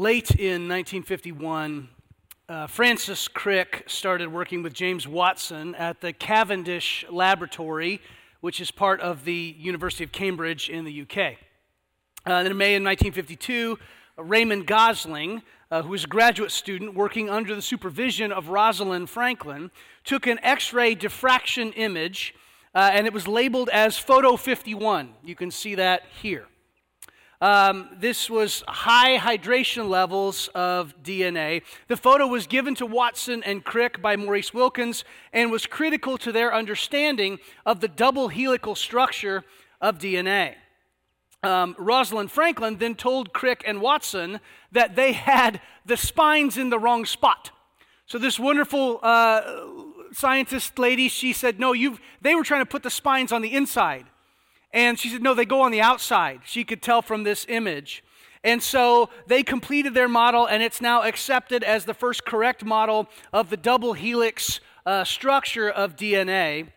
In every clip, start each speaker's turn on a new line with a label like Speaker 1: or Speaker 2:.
Speaker 1: Late in 1951, uh, Francis Crick started working with James Watson at the Cavendish Laboratory, which is part of the University of Cambridge in the UK. Uh, then in May of 1952, Raymond Gosling, uh, who was a graduate student working under the supervision of Rosalind Franklin, took an X ray diffraction image uh, and it was labeled as Photo 51. You can see that here. Um, this was high hydration levels of DNA. The photo was given to Watson and Crick by Maurice Wilkins and was critical to their understanding of the double helical structure of DNA. Um, Rosalind Franklin then told Crick and Watson that they had the spines in the wrong spot. So, this wonderful uh, scientist lady, she said, No, you've, they were trying to put the spines on the inside. And she said, No, they go on the outside. She could tell from this image. And so they completed their model, and it's now accepted as the first correct model of the double helix uh, structure of DNA.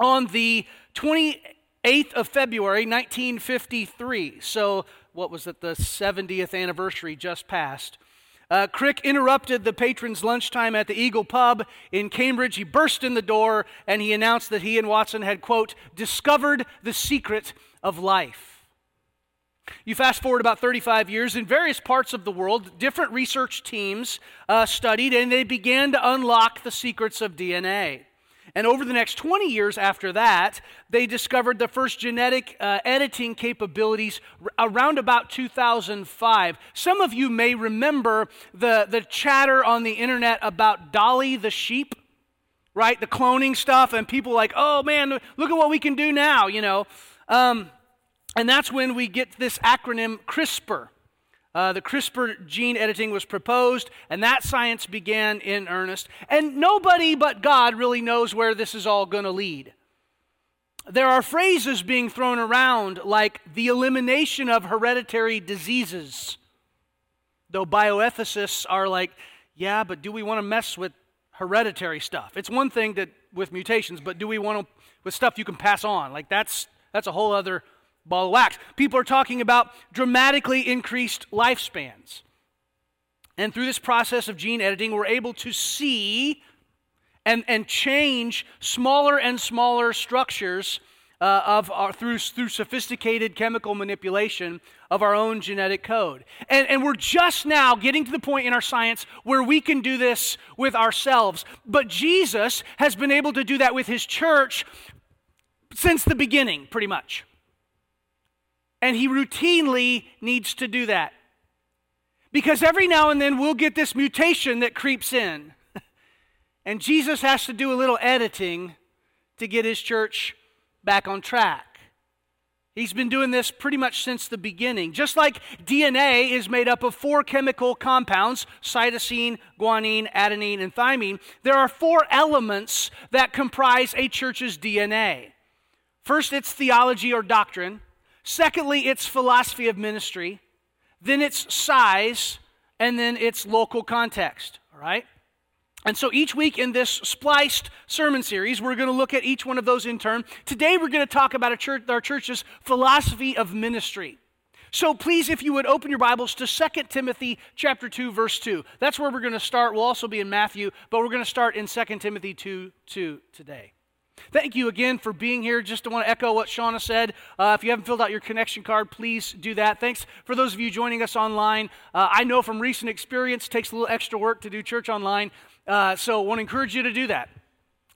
Speaker 1: On the 28th of February, 1953, so what was it, the 70th anniversary just passed, uh, Crick interrupted the patron's lunchtime at the Eagle Pub in Cambridge. He burst in the door and he announced that he and Watson had, quote, discovered the secret of life. You fast forward about 35 years, in various parts of the world, different research teams uh, studied and they began to unlock the secrets of DNA. And over the next 20 years after that, they discovered the first genetic uh, editing capabilities around about 2005. Some of you may remember the, the chatter on the internet about Dolly the sheep, right? The cloning stuff, and people like, oh man, look at what we can do now, you know. Um, and that's when we get this acronym CRISPR. Uh, the CRISPR gene editing was proposed, and that science began in earnest. And nobody but God really knows where this is all going to lead. There are phrases being thrown around like the elimination of hereditary diseases, though bioethicists are like, yeah, but do we want to mess with hereditary stuff? It's one thing that with mutations, but do we want to with stuff you can pass on? Like that's that's a whole other ball of wax. People are talking about dramatically increased lifespans. And through this process of gene editing, we're able to see and, and change smaller and smaller structures uh, of our, through, through sophisticated chemical manipulation of our own genetic code. And, and we're just now getting to the point in our science where we can do this with ourselves. But Jesus has been able to do that with his church since the beginning, pretty much. And he routinely needs to do that. Because every now and then we'll get this mutation that creeps in. and Jesus has to do a little editing to get his church back on track. He's been doing this pretty much since the beginning. Just like DNA is made up of four chemical compounds cytosine, guanine, adenine, and thymine there are four elements that comprise a church's DNA. First, it's theology or doctrine. Secondly, its philosophy of ministry, then its size, and then its local context. All right? And so each week in this spliced sermon series, we're going to look at each one of those in turn. Today, we're going to talk about church, our church's philosophy of ministry. So please, if you would open your Bibles to 2 Timothy chapter 2, verse 2. That's where we're going to start. We'll also be in Matthew, but we're going to start in 2 Timothy 2, 2 today. Thank you again for being here. Just to want to echo what Shauna said. Uh, if you haven't filled out your connection card, please do that. Thanks for those of you joining us online. Uh, I know from recent experience, it takes a little extra work to do church online. Uh, so I want to encourage you to do that.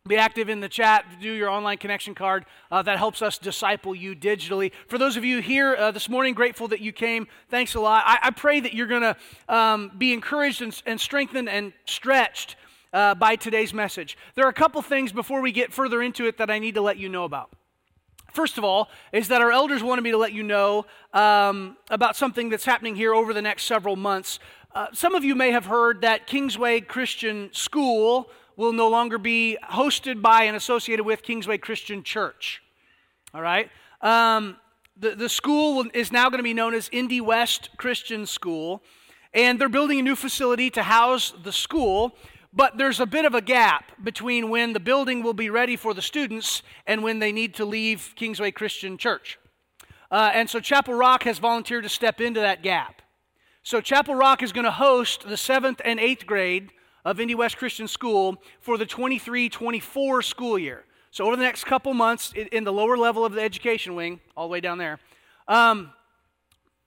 Speaker 1: Be active in the chat, do your online connection card. Uh, that helps us disciple you digitally. For those of you here uh, this morning, grateful that you came. Thanks a lot. I, I pray that you're going to um, be encouraged and, and strengthened and stretched uh, by today's message. There are a couple things before we get further into it that I need to let you know about. First of all, is that our elders wanted me to let you know um, about something that's happening here over the next several months. Uh, some of you may have heard that Kingsway Christian School will no longer be hosted by and associated with Kingsway Christian Church. All right? Um, the, the school is now going to be known as Indy West Christian School, and they're building a new facility to house the school. But there's a bit of a gap between when the building will be ready for the students and when they need to leave Kingsway Christian Church. Uh, and so Chapel Rock has volunteered to step into that gap. So, Chapel Rock is going to host the seventh and eighth grade of Indy West Christian School for the 23 24 school year. So, over the next couple months, in the lower level of the education wing, all the way down there, um,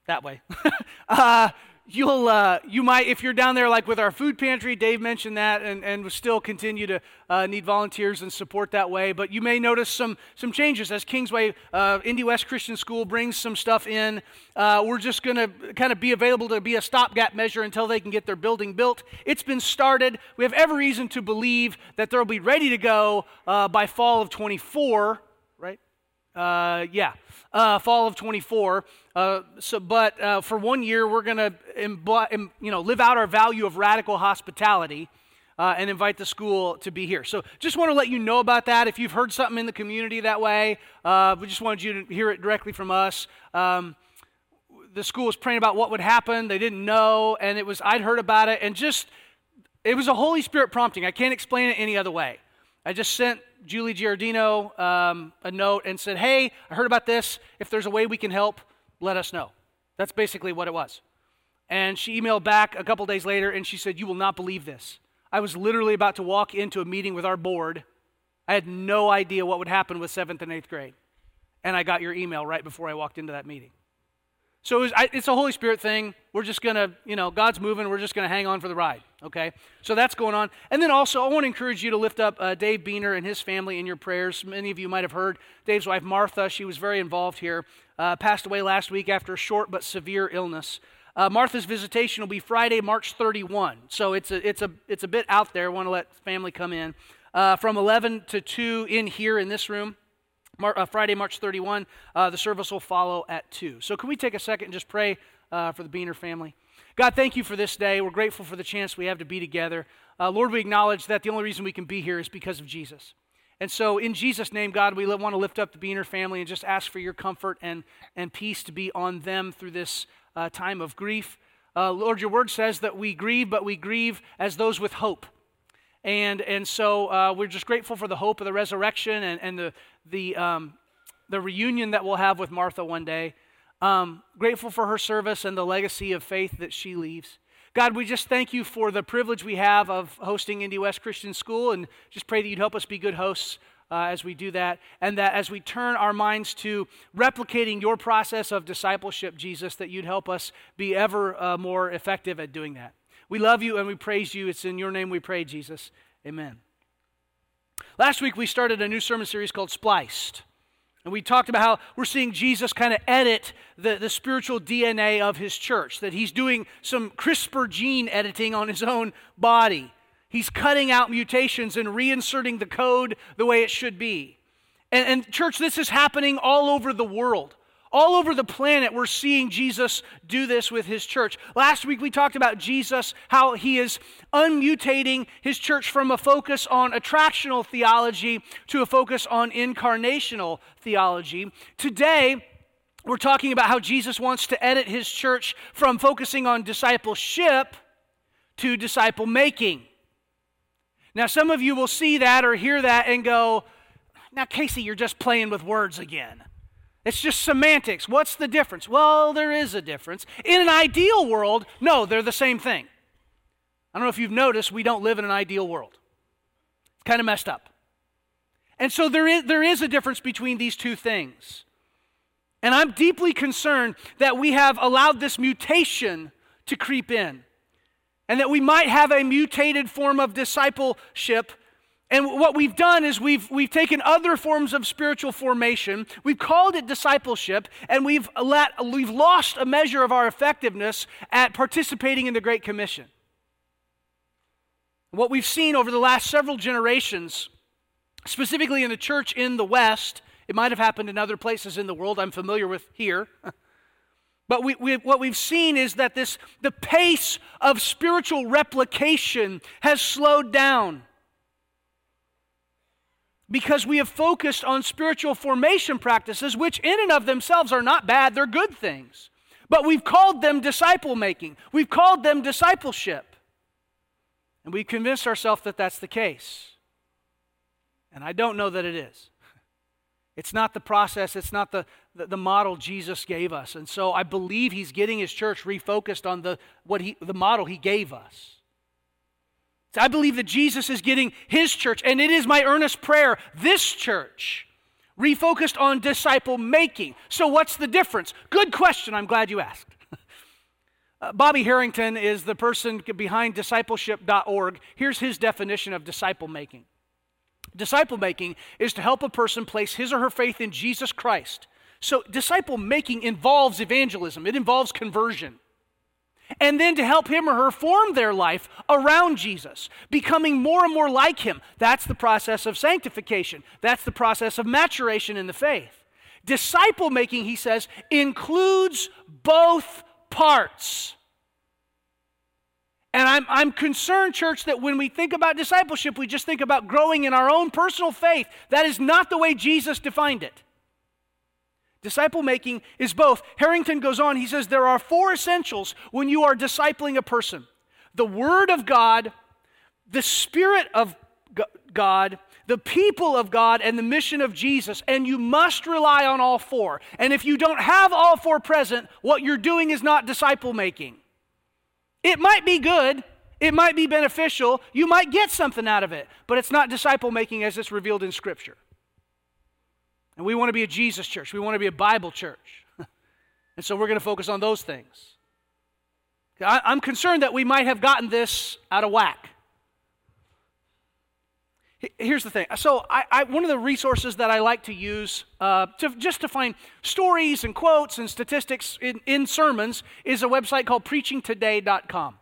Speaker 1: that way, uh, you'll uh, you might if you're down there like with our food pantry dave mentioned that and, and still continue to uh, need volunteers and support that way. But you may notice some some changes as kingsway uh, indy west christian school brings some stuff in. Uh, we're just going to kind of be available to be a stopgap measure until they can get their building built. It's been started. We have every reason to believe that they'll be ready to go uh, by fall of 24 right uh, yeah uh, fall of 24. Uh, so, but uh, for one year, we're going to Im- you know, live out our value of radical hospitality uh, and invite the school to be here. So, just want to let you know about that. If you've heard something in the community that way, uh, we just wanted you to hear it directly from us. Um, the school was praying about what would happen. They didn't know, and it was I'd heard about it, and just it was a Holy Spirit prompting. I can't explain it any other way. I just sent Julie Giardino um, a note and said, Hey, I heard about this. If there's a way we can help, let us know. That's basically what it was. And she emailed back a couple days later and she said, You will not believe this. I was literally about to walk into a meeting with our board. I had no idea what would happen with seventh and eighth grade. And I got your email right before I walked into that meeting. So it was, I, it's a Holy Spirit thing. We're just going to, you know, God's moving. We're just going to hang on for the ride, okay? So that's going on. And then also, I want to encourage you to lift up uh, Dave Beener and his family in your prayers. Many of you might have heard Dave's wife, Martha, she was very involved here, uh, passed away last week after a short but severe illness. Uh, Martha's visitation will be Friday, March 31. So it's a, it's a, it's a bit out there. I want to let family come in. Uh, from 11 to 2 in here in this room. Mar- uh, Friday, March 31. Uh, the service will follow at 2. So, can we take a second and just pray uh, for the Beener family? God, thank you for this day. We're grateful for the chance we have to be together. Uh, Lord, we acknowledge that the only reason we can be here is because of Jesus. And so, in Jesus' name, God, we want to lift up the Beener family and just ask for your comfort and, and peace to be on them through this uh, time of grief. Uh, Lord, your word says that we grieve, but we grieve as those with hope. And, and so uh, we're just grateful for the hope of the resurrection and, and the, the, um, the reunion that we'll have with Martha one day. Um, grateful for her service and the legacy of faith that she leaves. God, we just thank you for the privilege we have of hosting Indy West Christian School and just pray that you'd help us be good hosts uh, as we do that. And that as we turn our minds to replicating your process of discipleship, Jesus, that you'd help us be ever uh, more effective at doing that. We love you and we praise you. It's in your name we pray, Jesus. Amen. Last week we started a new sermon series called Spliced. And we talked about how we're seeing Jesus kind of edit the, the spiritual DNA of his church, that he's doing some CRISPR gene editing on his own body. He's cutting out mutations and reinserting the code the way it should be. And, and church, this is happening all over the world. All over the planet, we're seeing Jesus do this with his church. Last week, we talked about Jesus, how he is unmutating his church from a focus on attractional theology to a focus on incarnational theology. Today, we're talking about how Jesus wants to edit his church from focusing on discipleship to disciple making. Now, some of you will see that or hear that and go, Now, Casey, you're just playing with words again. It's just semantics. What's the difference? Well, there is a difference. In an ideal world, no, they're the same thing. I don't know if you've noticed, we don't live in an ideal world. It's kind of messed up. And so there is, there is a difference between these two things. And I'm deeply concerned that we have allowed this mutation to creep in, and that we might have a mutated form of discipleship and what we've done is we've, we've taken other forms of spiritual formation, we've called it discipleship, and we've, let, we've lost a measure of our effectiveness at participating in the Great Commission. What we've seen over the last several generations, specifically in the church in the West, it might have happened in other places in the world I'm familiar with here. But we, we, what we've seen is that this, the pace of spiritual replication has slowed down because we have focused on spiritual formation practices, which in and of themselves are not bad, they're good things. But we've called them disciple making, we've called them discipleship. And we've convinced ourselves that that's the case. And I don't know that it is. It's not the process, it's not the, the, the, model Jesus gave us. And so I believe he's getting his church refocused on the, what he, the model he gave us. I believe that Jesus is getting his church, and it is my earnest prayer, this church, refocused on disciple making. So, what's the difference? Good question. I'm glad you asked. uh, Bobby Harrington is the person behind discipleship.org. Here's his definition of disciple making Disciple making is to help a person place his or her faith in Jesus Christ. So, disciple making involves evangelism, it involves conversion. And then to help him or her form their life around Jesus, becoming more and more like him. That's the process of sanctification. That's the process of maturation in the faith. Disciple making, he says, includes both parts. And I'm, I'm concerned, church, that when we think about discipleship, we just think about growing in our own personal faith. That is not the way Jesus defined it. Disciple making is both. Harrington goes on, he says there are four essentials when you are discipling a person the Word of God, the Spirit of God, the people of God, and the mission of Jesus. And you must rely on all four. And if you don't have all four present, what you're doing is not disciple making. It might be good, it might be beneficial, you might get something out of it, but it's not disciple making as it's revealed in Scripture. And we want to be a Jesus church, we want to be a Bible church. and so we're going to focus on those things. I'm concerned that we might have gotten this out of whack. Here's the thing. So, I, I, one of the resources that I like to use uh, to, just to find stories and quotes and statistics in, in sermons is a website called preachingtoday.com.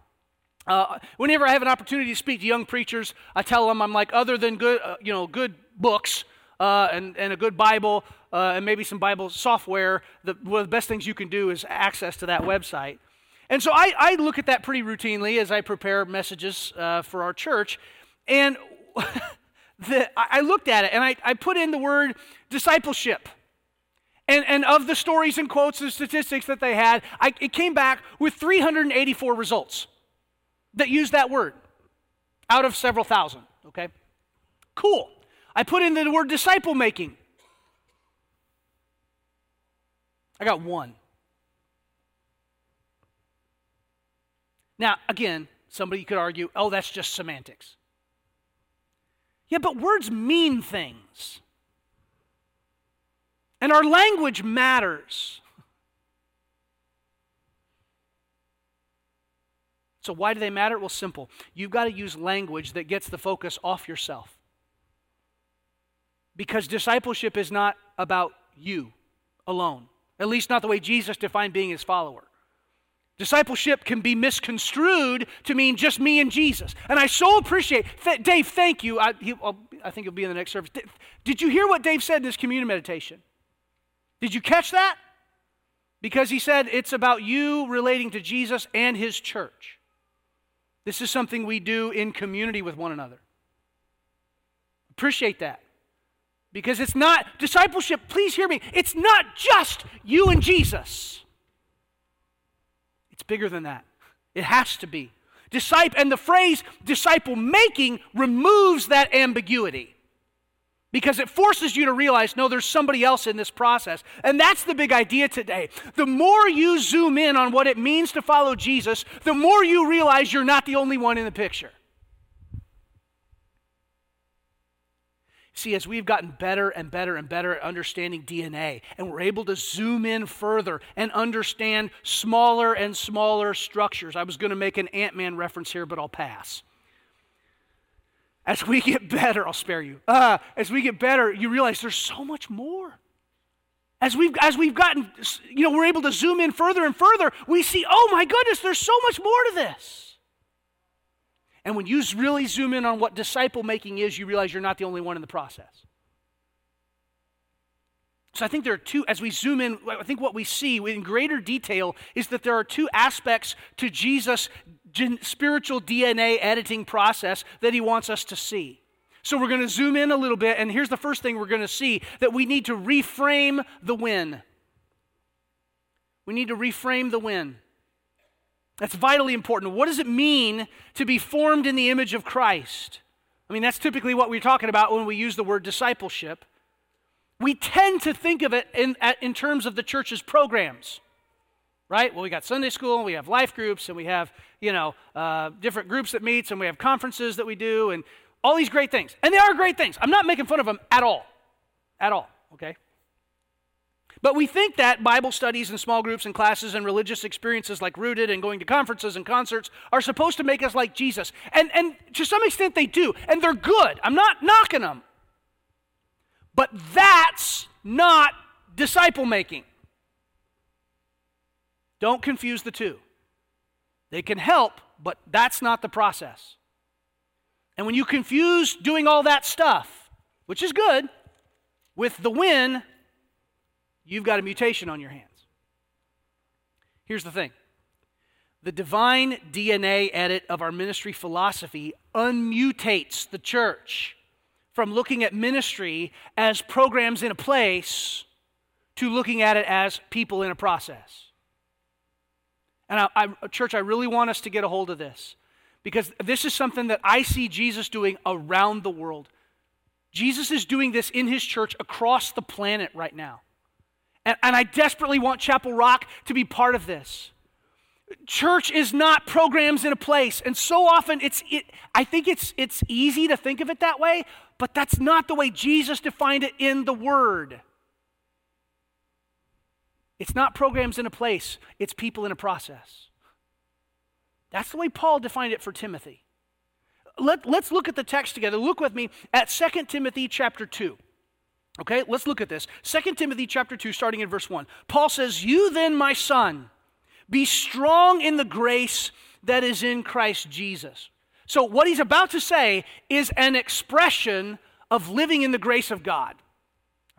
Speaker 1: Uh, whenever I have an opportunity to speak to young preachers, I tell them I'm like, other than good, uh, you know, good books uh, and, and a good Bible uh, and maybe some Bible software, the, one of the best things you can do is access to that website. And so I, I look at that pretty routinely as I prepare messages uh, for our church. And the, I looked at it and I, I put in the word discipleship. And, and of the stories and quotes and statistics that they had, I, it came back with 384 results that used that word out of several thousand, okay? Cool. I put in the word disciple making. I got one. Now, again, somebody could argue, oh, that's just semantics. Yeah, but words mean things. And our language matters. So, why do they matter? Well, simple. You've got to use language that gets the focus off yourself. Because discipleship is not about you alone, at least not the way Jesus defined being his follower. Discipleship can be misconstrued to mean just me and Jesus. And I so appreciate, th- Dave, thank you. I, he, I think he'll be in the next service. Did, did you hear what Dave said in this communion meditation? Did you catch that? Because he said it's about you relating to Jesus and his church. This is something we do in community with one another. Appreciate that. Because it's not, discipleship, please hear me, it's not just you and Jesus. It's bigger than that. It has to be. Disciple, and the phrase disciple making removes that ambiguity because it forces you to realize no, there's somebody else in this process. And that's the big idea today. The more you zoom in on what it means to follow Jesus, the more you realize you're not the only one in the picture. See, as we've gotten better and better and better at understanding DNA, and we're able to zoom in further and understand smaller and smaller structures. I was going to make an Ant Man reference here, but I'll pass. As we get better, I'll spare you. Uh, as we get better, you realize there's so much more. As we've, as we've gotten, you know, we're able to zoom in further and further, we see, oh my goodness, there's so much more to this. And when you really zoom in on what disciple making is, you realize you're not the only one in the process. So I think there are two, as we zoom in, I think what we see in greater detail is that there are two aspects to Jesus' spiritual DNA editing process that he wants us to see. So we're going to zoom in a little bit, and here's the first thing we're going to see that we need to reframe the win. We need to reframe the win. That's vitally important. What does it mean to be formed in the image of Christ? I mean, that's typically what we're talking about when we use the word discipleship. we tend to think of it in, in terms of the church's programs, right? Well, we got Sunday school, and we have life groups, and we have, you know, uh, different groups that meets, and we have conferences that we do, and all these great things. And they are great things. I'm not making fun of them at all. At all, okay? But we think that Bible studies and small groups and classes and religious experiences like Rooted and going to conferences and concerts are supposed to make us like Jesus. And, and to some extent they do. And they're good. I'm not knocking them. But that's not disciple making. Don't confuse the two. They can help, but that's not the process. And when you confuse doing all that stuff, which is good, with the win, you've got a mutation on your hands. Here's the thing the divine DNA edit of our ministry philosophy unmutates the church from looking at ministry as programs in a place to looking at it as people in a process. And I, I, church, I really want us to get a hold of this because this is something that I see Jesus doing around the world. Jesus is doing this in his church across the planet right now. And, and I desperately want Chapel Rock to be part of this. Church is not programs in a place. And so often it's it, I think it's it's easy to think of it that way, but that's not the way Jesus defined it in the Word. It's not programs in a place, it's people in a process. That's the way Paul defined it for Timothy. Let, let's look at the text together. Look with me at 2 Timothy chapter 2. Okay, let's look at this. 2 Timothy chapter 2, starting in verse 1. Paul says, You then, my son, be strong in the grace that is in Christ Jesus. So, what he's about to say is an expression of living in the grace of God.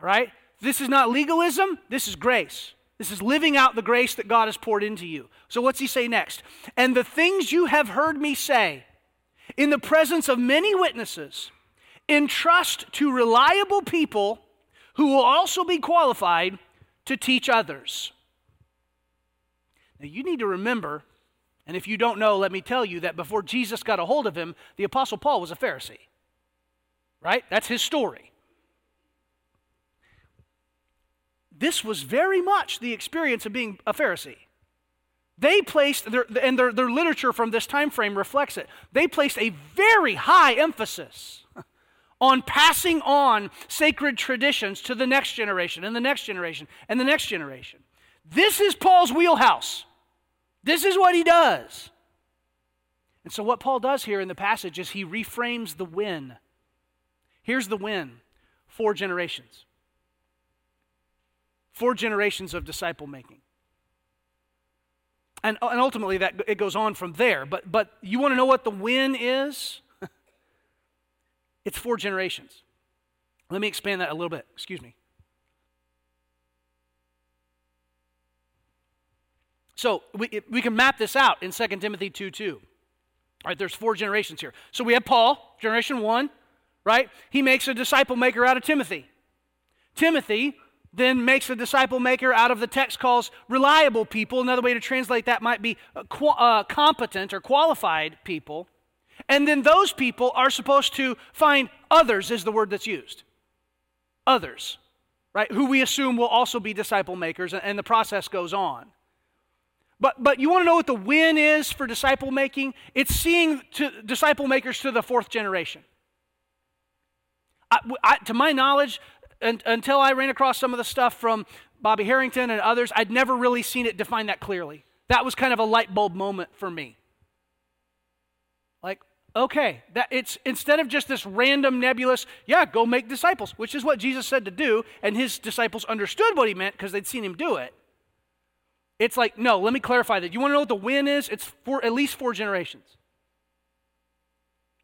Speaker 1: All right? This is not legalism, this is grace. This is living out the grace that God has poured into you. So, what's he say next? And the things you have heard me say in the presence of many witnesses, entrust to reliable people who will also be qualified to teach others. Now, you need to remember and if you don't know, let me tell you that before Jesus got a hold of him, the Apostle Paul was a Pharisee. Right? That's his story. This was very much the experience of being a Pharisee. They placed, their, and their, their literature from this time frame reflects it, they placed a very high emphasis on passing on sacred traditions to the next generation, and the next generation, and the next generation. This is Paul's wheelhouse. This is what he does. And so, what Paul does here in the passage is he reframes the win. Here's the win four generations. Four generations of disciple making. And, and ultimately, that it goes on from there. But, but you want to know what the win is? It's four generations. Let me expand that a little bit. Excuse me. So we, we can map this out in 2 Timothy 2 2. All right, there's four generations here. So we have Paul, generation one, right? He makes a disciple maker out of Timothy. Timothy then makes a disciple maker out of the text calls reliable people. Another way to translate that might be uh, qu- uh, competent or qualified people. And then those people are supposed to find others, is the word that's used. Others, right? Who we assume will also be disciple makers, and, the process goes on. But, but you want to know what the win is for disciple making? It's seeing to, disciple makers to the fourth generation. I, I, to my knowledge, and, until I ran across some of the stuff from Bobby Harrington and others, I'd never really seen it defined that clearly. That was kind of a light bulb moment for me. Okay, that it's instead of just this random nebulous, yeah, go make disciples, which is what Jesus said to do, and his disciples understood what he meant because they'd seen him do it. It's like, no, let me clarify that. You want to know what the win is? It's for at least four generations.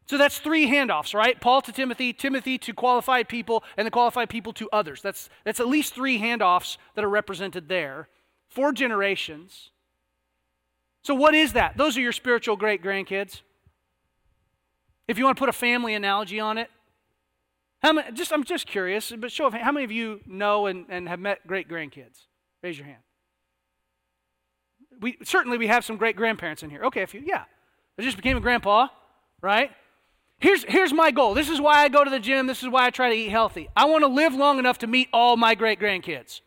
Speaker 1: So that's three handoffs, right? Paul to Timothy, Timothy to qualified people, and the qualified people to others. That's, that's at least three handoffs that are represented there. Four generations. So, what is that? Those are your spiritual great grandkids. If you want to put a family analogy on it, many, just, I'm just curious, but show of how many of you know and, and have met great grandkids? Raise your hand we certainly we have some great grandparents in here. Okay, if you yeah. I just became a grandpa, right? Here's, here's my goal. This is why I go to the gym. This is why I try to eat healthy. I want to live long enough to meet all my great grandkids.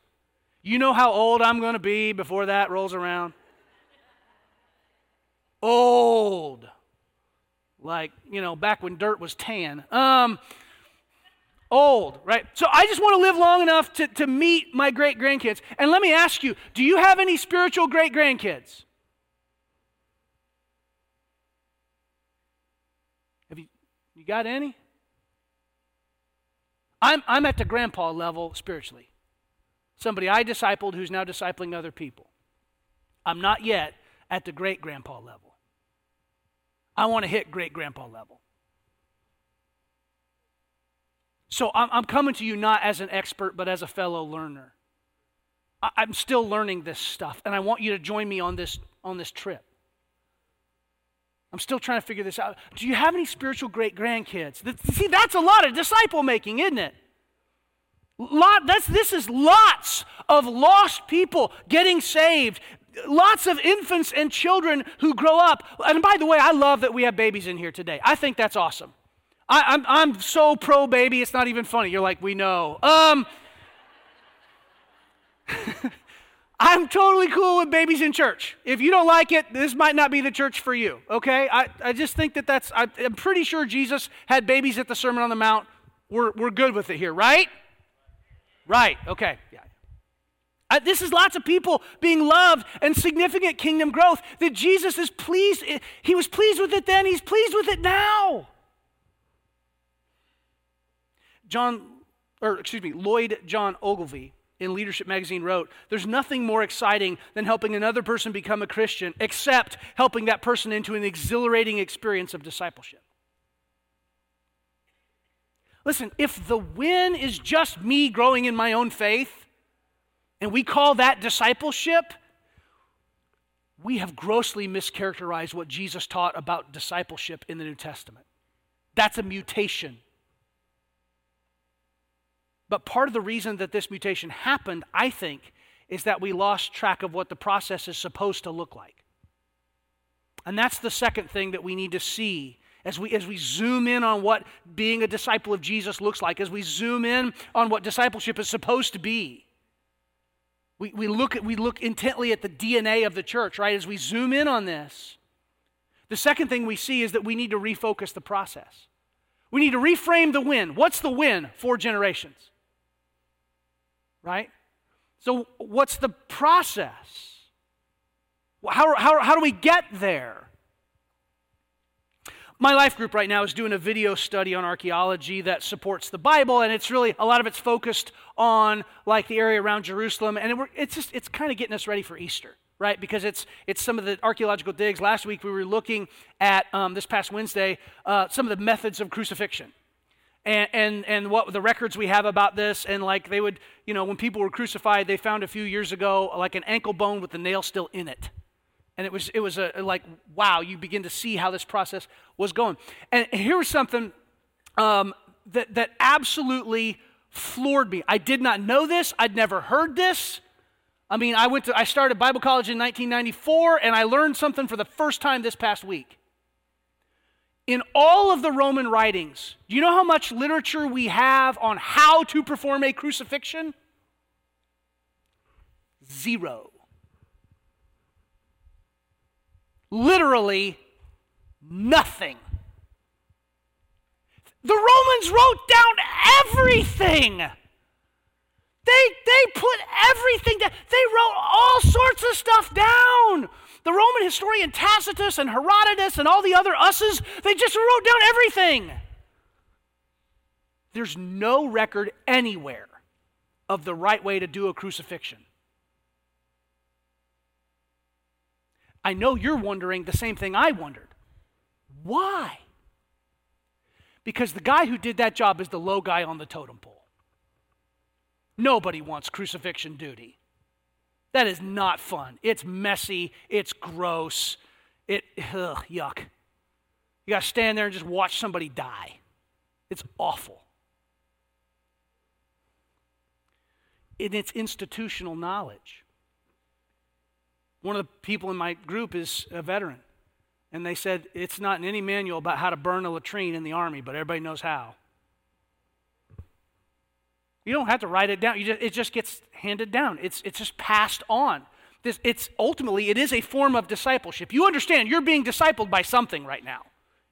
Speaker 1: You know how old I'm going to be before that rolls around? Old. Like, you know, back when dirt was tan. Um, old, right? So I just want to live long enough to, to meet my great grandkids. And let me ask you do you have any spiritual great grandkids? Have you, you got any? I'm, I'm at the grandpa level spiritually. Somebody I discipled who's now discipling other people. I'm not yet at the great grandpa level. I want to hit great grandpa level. So I'm, coming to you not as an expert, but as a fellow learner. I, I'm still learning this stuff, and I want you to join me on this, on this trip. I'm still trying to figure this out. Do you have any spiritual great grandkids? See, that's a lot of disciple making, isn't it? Lot, that's, this is lots of lost people getting saved. Lots of infants and children who grow up. And by the way, I love that we have babies in here today. I think that's awesome. I, am I'm, I'm so pro baby, it's not even funny. You're like, we know. Um, I'm totally cool with babies in church. If you don't like it, this might not be the church for you, okay? I, I just think that that's, I, am pretty sure Jesus had babies at the Sermon on the Mount. We're, we're good with it here, right? Right, okay. Yeah. Uh, this is lots of people being loved and significant kingdom growth that Jesus is pleased. He was pleased with it then, he's pleased with it now. John, or excuse me, Lloyd John Ogilvie in Leadership Magazine wrote There's nothing more exciting than helping another person become a Christian, except helping that person into an exhilarating experience of discipleship. Listen, if the win is just me growing in my own faith, and we call that discipleship, we have grossly mischaracterized what Jesus taught about discipleship in the New Testament. That's a mutation but part of the reason that this mutation happened, I think, is that we lost track of what the process is supposed to look like. And that's the second thing that we need to see as we, as we zoom in on what being a disciple of Jesus looks like, as we zoom in on what discipleship is supposed to be. We, we, look at, we look intently at the DNA of the church, right? As we zoom in on this, the second thing we see is that we need to refocus the process. We need to reframe the win. What's the win? Four generations right? So, what's the process? How, how, how do we get there? My life group right now is doing a video study on archaeology that supports the Bible, and it's really a lot of it's focused on like the area around Jerusalem, and it, it's just it's kind of getting us ready for Easter, right? Because it's it's some of the archaeological digs. Last week we were looking at um, this past Wednesday uh, some of the methods of crucifixion, and, and, and what the records we have about this. And like they would, you know, when people were crucified, they found a few years ago like an ankle bone with the nail still in it. And it was, it was a, like, wow, you begin to see how this process was going. And here was something um, that, that absolutely floored me. I did not know this, I'd never heard this. I mean, I went to, I started Bible college in 1994, and I learned something for the first time this past week in all of the Roman writings, do you know how much literature we have on how to perform a crucifixion? Zero. Literally nothing. The Romans wrote down everything. They, they put everything down. They wrote all sorts of stuff down. The Roman historian Tacitus and Herodotus and all the other us's, they just wrote down everything. There's no record anywhere of the right way to do a crucifixion. I know you're wondering the same thing I wondered. Why? Because the guy who did that job is the low guy on the totem pole. Nobody wants crucifixion duty. That is not fun. It's messy. It's gross. It, ugh, yuck. You got to stand there and just watch somebody die. It's awful. And it's institutional knowledge. One of the people in my group is a veteran. And they said, It's not in any manual about how to burn a latrine in the army, but everybody knows how. You don't have to write it down. Just, it just gets handed down. It's, it's just passed on. This, it's ultimately it is a form of discipleship. You understand you're being discipled by something right now.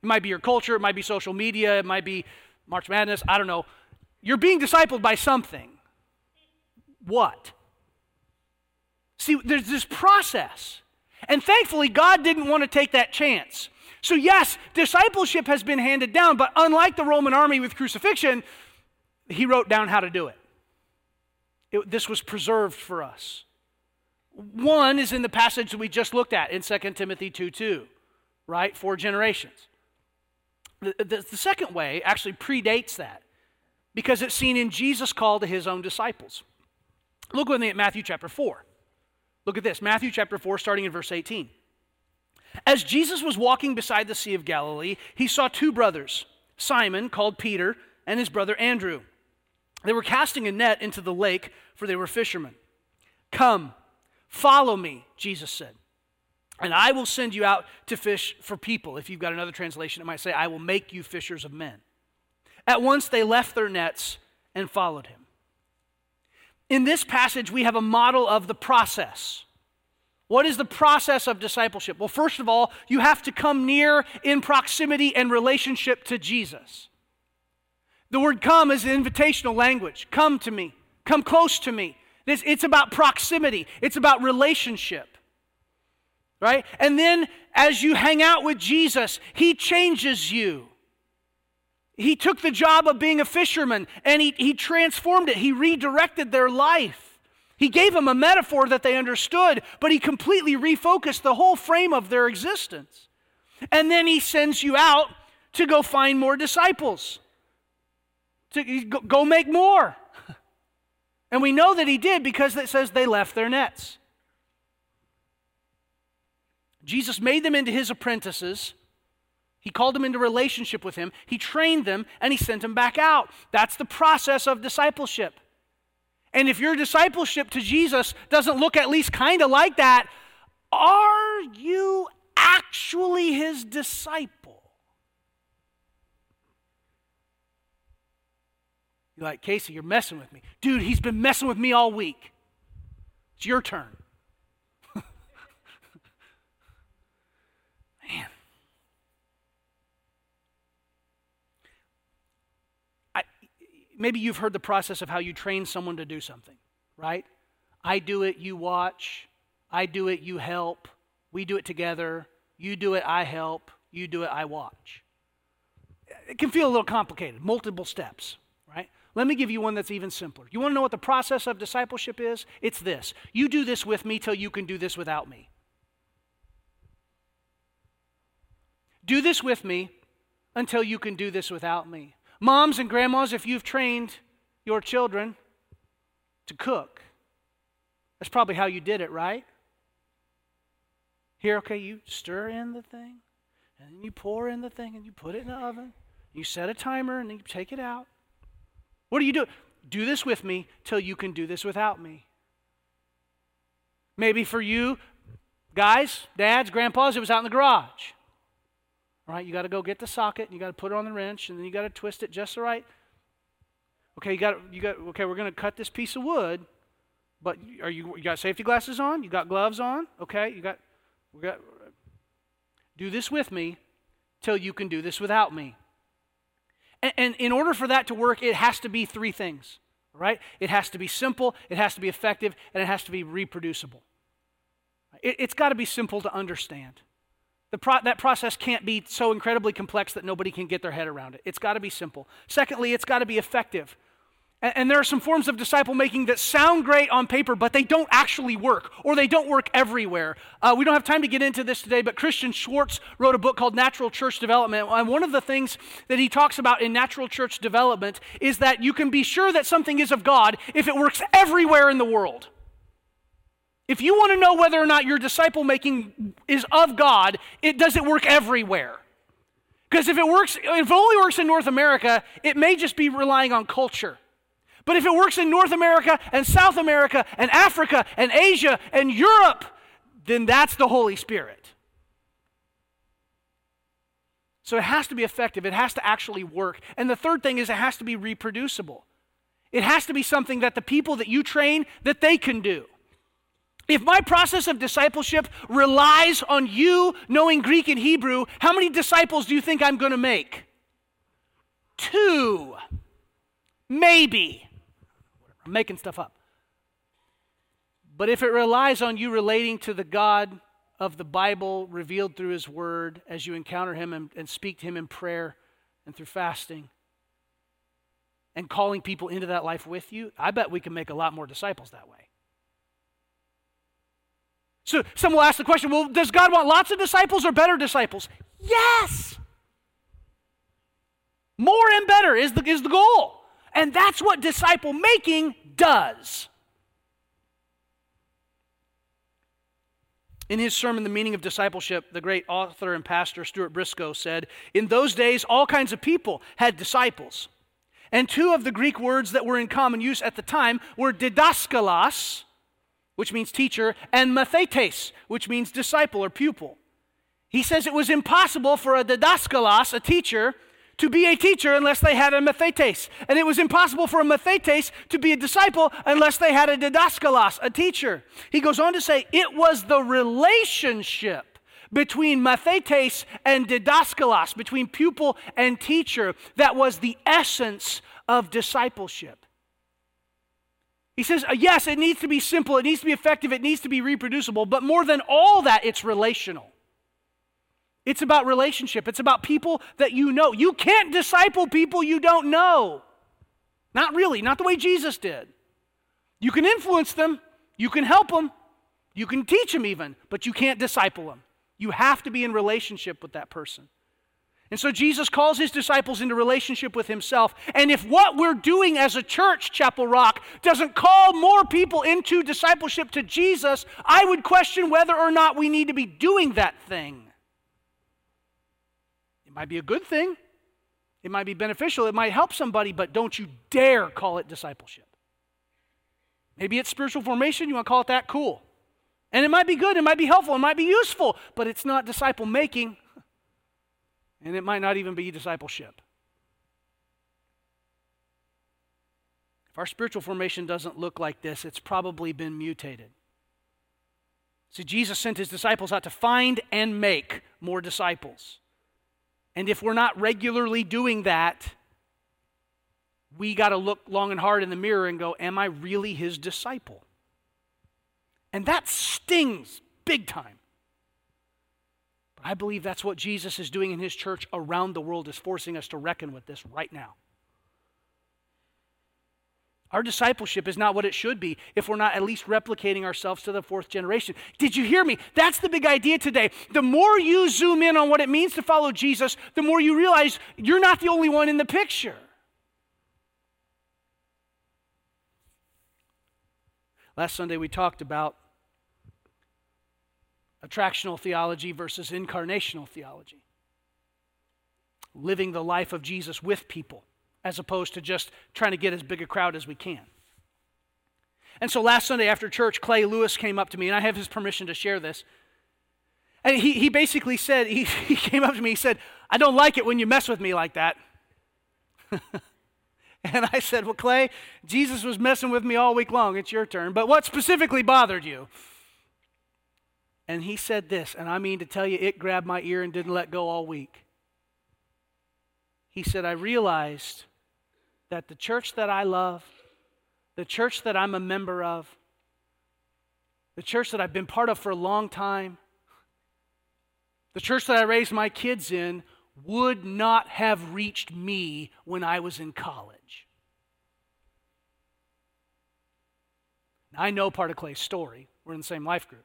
Speaker 1: It might be your culture, it might be social media, it might be March Madness, I don't know. You're being discipled by something. What? See, there's this process. And thankfully, God didn't want to take that chance. So, yes, discipleship has been handed down, but unlike the Roman army with crucifixion, he wrote down how to do it. it this was preserved for us. One is in the passage that we just looked at in 2 Timothy 2 2, right? Four generations. The, the, the second way actually predates that because it's seen in Jesus' call to his own disciples. Look with me at Matthew chapter 4. Look at this Matthew chapter 4, starting in verse 18. As Jesus was walking beside the Sea of Galilee, he saw two brothers, Simon, called Peter, and his brother Andrew. They were casting a net into the lake, for they were fishermen. Come, follow me, Jesus said, and I will send you out to fish for people. If you've got another translation, it might say, I will make you fishers of men. At once they left their nets and followed him. In this passage, we have a model of the process. What is the process of discipleship? Well, first of all, you have to come near in proximity and relationship to Jesus. The word come is an invitational language. Come to me, come close to me. It's, it's about proximity, it's about relationship. Right? And then as you hang out with Jesus, He changes you. He took the job of being a fisherman and he, he transformed it. He redirected their life. He gave them a metaphor that they understood, but he completely refocused the whole frame of their existence. And then he sends you out to go find more disciples, to go make more. And we know that he did because it says they left their nets. Jesus made them into his apprentices he called them into relationship with him, he trained them, and he sent them back out. That's the process of discipleship. And if your discipleship to Jesus doesn't look at least kind of like that, are you actually his disciple? You're like, Casey, you're messing with me. Dude, he's been messing with me all week. It's your turn. Maybe you've heard the process of how you train someone to do something, right? I do it, you watch. I do it, you help. We do it together. You do it, I help. You do it, I watch. It can feel a little complicated, multiple steps, right? Let me give you one that's even simpler. You want to know what the process of discipleship is? It's this you do this with me till you can do this without me. Do this with me until you can do this without me. Moms and grandmas, if you've trained your children to cook, that's probably how you did it, right? Here, okay, you stir in the thing, and then you pour in the thing, and you put it in the oven. You set a timer, and then you take it out. What do you do? Do this with me till you can do this without me. Maybe for you, guys, dads, grandpas, it was out in the garage. Right, you got to go get the socket, and you got to put it on the wrench, and then you got to twist it just right. Okay, you got you got okay. We're going to cut this piece of wood, but are you you got safety glasses on? You got gloves on? Okay, you got we got. Do this with me, till you can do this without me. And, and in order for that to work, it has to be three things. Right? It has to be simple, it has to be effective, and it has to be reproducible. It, it's got to be simple to understand. Pro- that process can't be so incredibly complex that nobody can get their head around it. It's got to be simple. Secondly, it's got to be effective. And, and there are some forms of disciple making that sound great on paper, but they don't actually work, or they don't work everywhere. Uh, we don't have time to get into this today, but Christian Schwarz wrote a book called Natural Church Development. And one of the things that he talks about in natural church development is that you can be sure that something is of God if it works everywhere in the world. If you want to know whether or not your disciple making is of God, it does it work everywhere. Because if it works, if it only works in North America, it may just be relying on culture. But if it works in North America and South America and Africa and Asia and Europe, then that's the Holy Spirit. So it has to be effective, it has to actually work. And the third thing is it has to be reproducible. It has to be something that the people that you train that they can do. If my process of discipleship relies on you knowing Greek and Hebrew, how many disciples do you think I'm going to make? Two. Maybe. I'm making stuff up. But if it relies on you relating to the God of the Bible revealed through His Word as you encounter Him and, and speak to Him in prayer and through fasting and calling people into that life with you, I bet we can make a lot more disciples that way. So some will ask the question well, does God want lots of disciples or better disciples? Yes. More and better is the, is the goal. And that's what disciple making does. In his sermon, The Meaning of Discipleship, the great author and pastor Stuart Briscoe said, In those days, all kinds of people had disciples. And two of the Greek words that were in common use at the time were didaskalos, which means teacher, and mathetes, which means disciple or pupil. He says it was impossible for a didaskalos, a teacher, to be a teacher unless they had a mathetes. And it was impossible for a mathetes to be a disciple unless they had a didaskalos, a teacher. He goes on to say it was the relationship between mathetes and didaskalos, between pupil and teacher, that was the essence of discipleship. He says, uh, yes, it needs to be simple, it needs to be effective, it needs to be reproducible, but more than all that, it's relational. It's about relationship. It's about people that you know. You can't disciple people you don't know. Not really, not the way Jesus did. You can influence them, you can help them, you can teach them even, but you can't disciple them. You have to be in relationship with that person. And so Jesus calls his disciples into relationship with himself. And if what we're doing as a church, Chapel Rock, doesn't call more people into discipleship to Jesus, I would question whether or not we need to be doing that thing. It might be a good thing, it might be beneficial, it might help somebody, but don't you dare call it discipleship. Maybe it's spiritual formation, you want to call it that? Cool. And it might be good, it might be helpful, it might be useful, but it's not disciple making, and it might not even be discipleship. If our spiritual formation doesn't look like this, it's probably been mutated. See, Jesus sent his disciples out to find and make more disciples. And if we're not regularly doing that, we got to look long and hard in the mirror and go, Am I really his disciple? And that stings big time. I believe that's what Jesus is doing in his church around the world, is forcing us to reckon with this right now. Our discipleship is not what it should be if we're not at least replicating ourselves to the fourth generation. Did you hear me? That's the big idea today. The more you zoom in on what it means to follow Jesus, the more you realize you're not the only one in the picture. Last Sunday, we talked about attractional theology versus incarnational theology. Living the life of Jesus with people as opposed to just trying to get as big a crowd as we can. And so last Sunday after church, Clay Lewis came up to me, and I have his permission to share this. And he, he basically said, he, he came up to me, he said, I don't like it when you mess with me like that. and I said, Well, Clay, Jesus was messing with me all week long. It's your turn. But what specifically bothered you? And he said this, and I mean to tell you, it grabbed my ear and didn't let go all week. He said, I realized that the church that I love, the church that I'm a member of, the church that I've been part of for a long time, the church that I raised my kids in, would not have reached me when I was in college. I know part of Clay's story. We're in the same life group.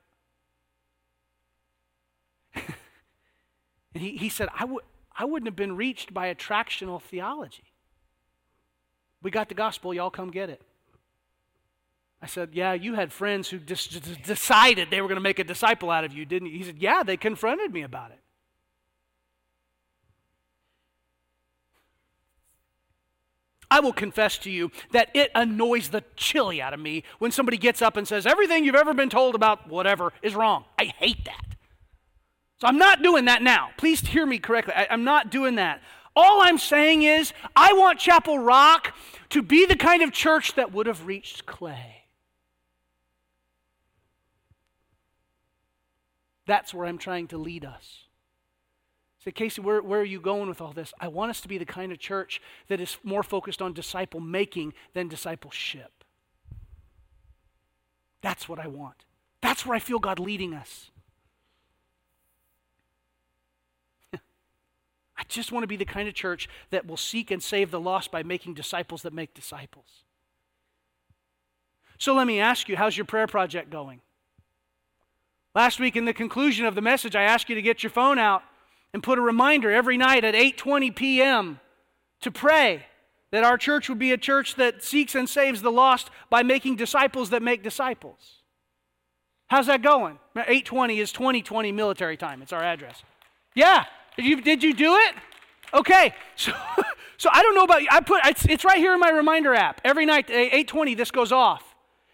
Speaker 1: And he, he said, I, w- I wouldn't have been reached by attractional theology. We got the gospel, y'all come get it. I said, Yeah, you had friends who just decided they were going to make a disciple out of you, didn't you? He said, Yeah, they confronted me about it. I will confess to you that it annoys the chili out of me when somebody gets up and says, Everything you've ever been told about whatever is wrong. I hate that. So I'm not doing that now. Please hear me correctly. I, am not doing that. All I'm saying is, I want Chapel Rock to be the kind of church that would have reached Clay. That's where I'm trying to lead us. Say, Casey, where, where are you going with all this? I want us to be the kind of church that is more focused on disciple making than discipleship. That's what I want. That's where I feel God leading us. I just want to be the kind of church that will seek and save the lost by making disciples that make disciples. So let me ask you, how's your prayer project going? Last week in the conclusion of the message, I asked you to get your phone out and put a reminder every night at 8:20 p.m. to pray that our church would be a church that seeks and saves the lost by making disciples that make disciples. How's that going? 820 is 2020 military time. It's our address. Yeah. Did you, did you do it? Okay. So, so I don't know about you. I put it's, it's right here in my reminder app. Every night, eh, 820, this goes off.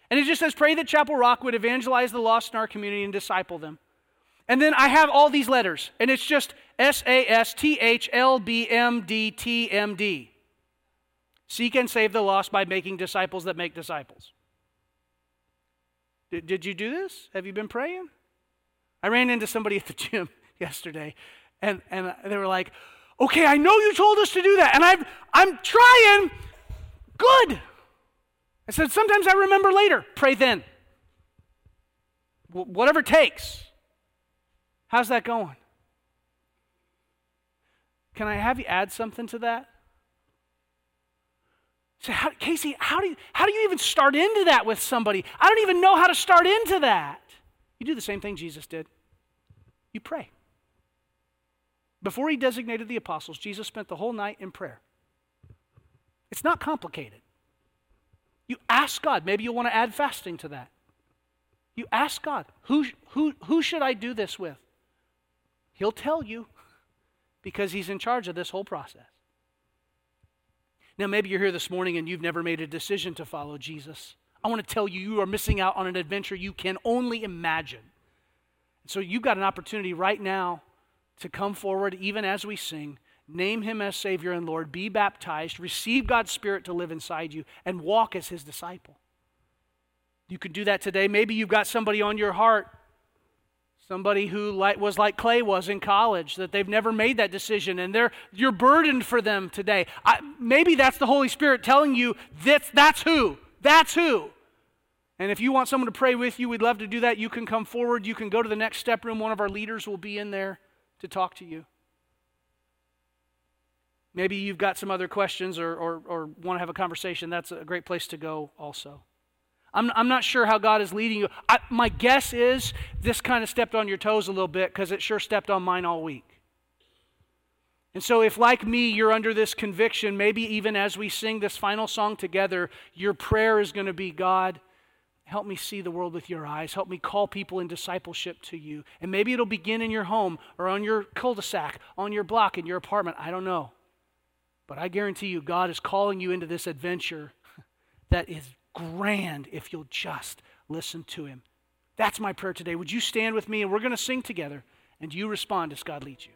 Speaker 1: And it just says, pray that Chapel Rock would evangelize the lost in our community and disciple them. And then I have all these letters, and it's just S A S T H L B M D T M D. Seek and save the lost by making disciples that make disciples. Did, did you do this? Have you been praying? I ran into somebody at the gym yesterday, and, and they were like, Okay, I know you told us to do that, and I'm, I'm trying. Good. I said, Sometimes I remember later. Pray then. W- whatever takes. How's that going? Can I have you add something to that? Say, how, Casey, how do, you, how do you even start into that with somebody? I don't even know how to start into that. You do the same thing Jesus did. You pray. Before he designated the apostles, Jesus spent the whole night in prayer. It's not complicated. You ask God. Maybe you'll want to add fasting to that. You ask God, who, who, who should I do this with? He'll tell you because he's in charge of this whole process. Now, maybe you're here this morning and you've never made a decision to follow Jesus. I want to tell you, you are missing out on an adventure you can only imagine. So, you've got an opportunity right now to come forward, even as we sing, name him as Savior and Lord, be baptized, receive God's Spirit to live inside you, and walk as his disciple. You could do that today. Maybe you've got somebody on your heart Somebody who was like Clay was in college, that they've never made that decision, and they're, you're burdened for them today. I, maybe that's the Holy Spirit telling you that's, that's who. That's who. And if you want someone to pray with you, we'd love to do that. You can come forward. You can go to the next step room. One of our leaders will be in there to talk to you. Maybe you've got some other questions or, or, or want to have a conversation. That's a great place to go, also. I'm, I'm not sure how God is leading you. I, my guess is this kind of stepped on your toes a little bit because it sure stepped on mine all week. And so, if like me, you're under this conviction, maybe even as we sing this final song together, your prayer is going to be God, help me see the world with your eyes. Help me call people in discipleship to you. And maybe it'll begin in your home or on your cul de sac, on your block, in your apartment. I don't know. But I guarantee you, God is calling you into this adventure that is grand if you'll just listen to him. That's my prayer today. Would you stand with me and we're going to sing together and you respond as God leads you?